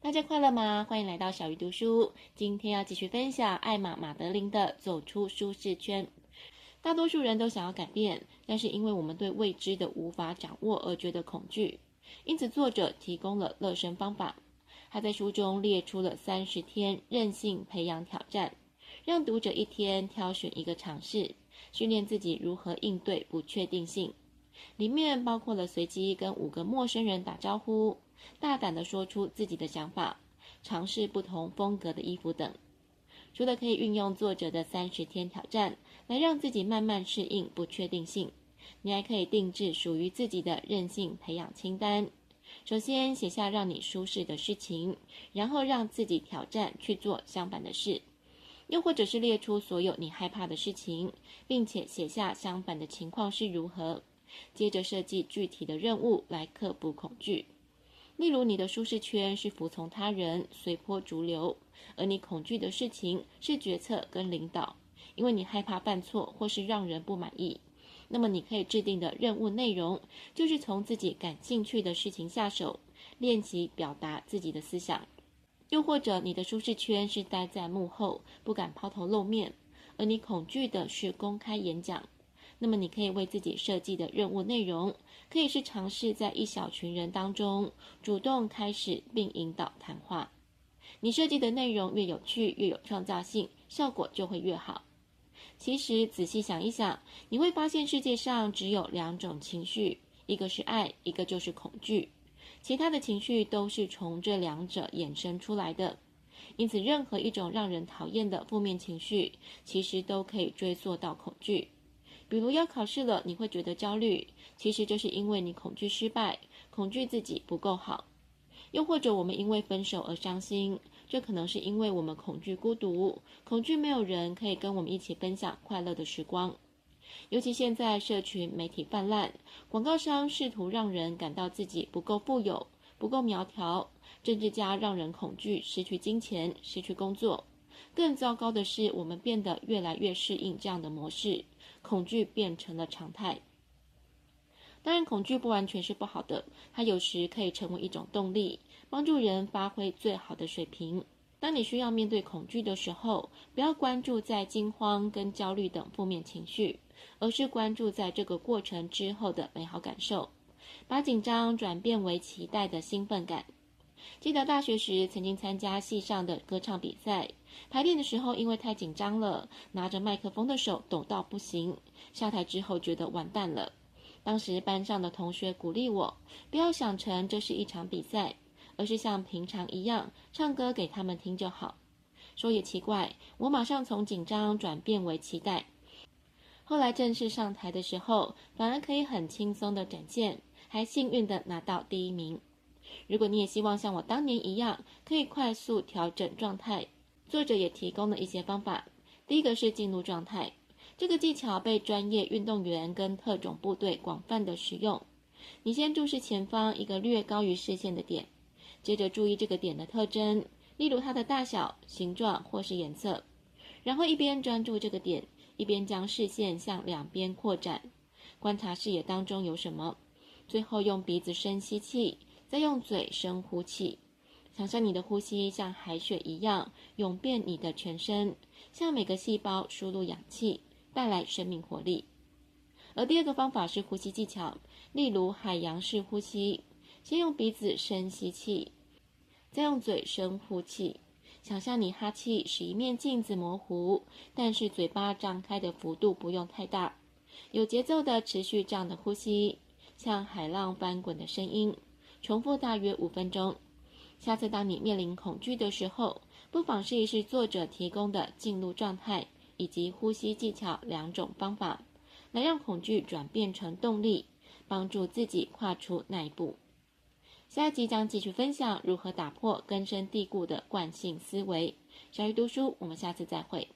大家快乐吗？欢迎来到小鱼读书。今天要继续分享艾玛·马德琳的《走出舒适圈》。大多数人都想要改变，但是因为我们对未知的无法掌握而觉得恐惧，因此作者提供了乐生方法。他在书中列出了三十天韧性培养挑战，让读者一天挑选一个尝试，训练自己如何应对不确定性。里面包括了随机跟五个陌生人打招呼。大胆地说出自己的想法，尝试不同风格的衣服等。除了可以运用作者的三十天挑战来让自己慢慢适应不确定性，你还可以定制属于自己的韧性培养清单。首先写下让你舒适的事情，然后让自己挑战去做相反的事，又或者是列出所有你害怕的事情，并且写下相反的情况是如何，接着设计具体的任务来克服恐惧。例如，你的舒适圈是服从他人、随波逐流，而你恐惧的事情是决策跟领导，因为你害怕犯错或是让人不满意。那么，你可以制定的任务内容就是从自己感兴趣的事情下手，练习表达自己的思想。又或者，你的舒适圈是待在幕后，不敢抛头露面，而你恐惧的是公开演讲。那么，你可以为自己设计的任务内容，可以是尝试在一小群人当中主动开始并引导谈话。你设计的内容越有趣、越有创造性，效果就会越好。其实，仔细想一想，你会发现世界上只有两种情绪，一个是爱，一个就是恐惧。其他的情绪都是从这两者衍生出来的。因此，任何一种让人讨厌的负面情绪，其实都可以追溯到恐惧。比如要考试了，你会觉得焦虑，其实这是因为你恐惧失败，恐惧自己不够好。又或者我们因为分手而伤心，这可能是因为我们恐惧孤独，恐惧没有人可以跟我们一起分享快乐的时光。尤其现在社群媒体泛滥，广告商试图让人感到自己不够富有，不够苗条，政治家让人恐惧失去金钱，失去工作。更糟糕的是，我们变得越来越适应这样的模式。恐惧变成了常态。当然，恐惧不完全是不好的，它有时可以成为一种动力，帮助人发挥最好的水平。当你需要面对恐惧的时候，不要关注在惊慌跟焦虑等负面情绪，而是关注在这个过程之后的美好感受，把紧张转变为期待的兴奋感。记得大学时曾经参加系上的歌唱比赛，排练的时候因为太紧张了，拿着麦克风的手抖到不行。下台之后觉得完蛋了。当时班上的同学鼓励我，不要想成这是一场比赛，而是像平常一样唱歌给他们听就好。说也奇怪，我马上从紧张转变为期待。后来正式上台的时候，反而可以很轻松的展现，还幸运的拿到第一名。如果你也希望像我当年一样，可以快速调整状态，作者也提供了一些方法。第一个是进入状态，这个技巧被专业运动员跟特种部队广泛的使用。你先注视前方一个略高于视线的点，接着注意这个点的特征，例如它的大小、形状或是颜色，然后一边专注这个点，一边将视线向两边扩展，观察视野当中有什么。最后用鼻子深吸气。再用嘴深呼气，想象你的呼吸像海水一样涌遍你的全身，向每个细胞输入氧气，带来生命活力。而第二个方法是呼吸技巧，例如海洋式呼吸，先用鼻子深吸气，再用嘴深呼气。想象你哈气使一面镜子模糊，但是嘴巴张开的幅度不用太大，有节奏的持续这样的呼吸，像海浪翻滚的声音。重复大约五分钟。下次当你面临恐惧的时候，不妨试一试作者提供的进入状态以及呼吸技巧两种方法，来让恐惧转变成动力，帮助自己跨出那一步。下一集将继续分享如何打破根深蒂固的惯性思维。小鱼读书，我们下次再会。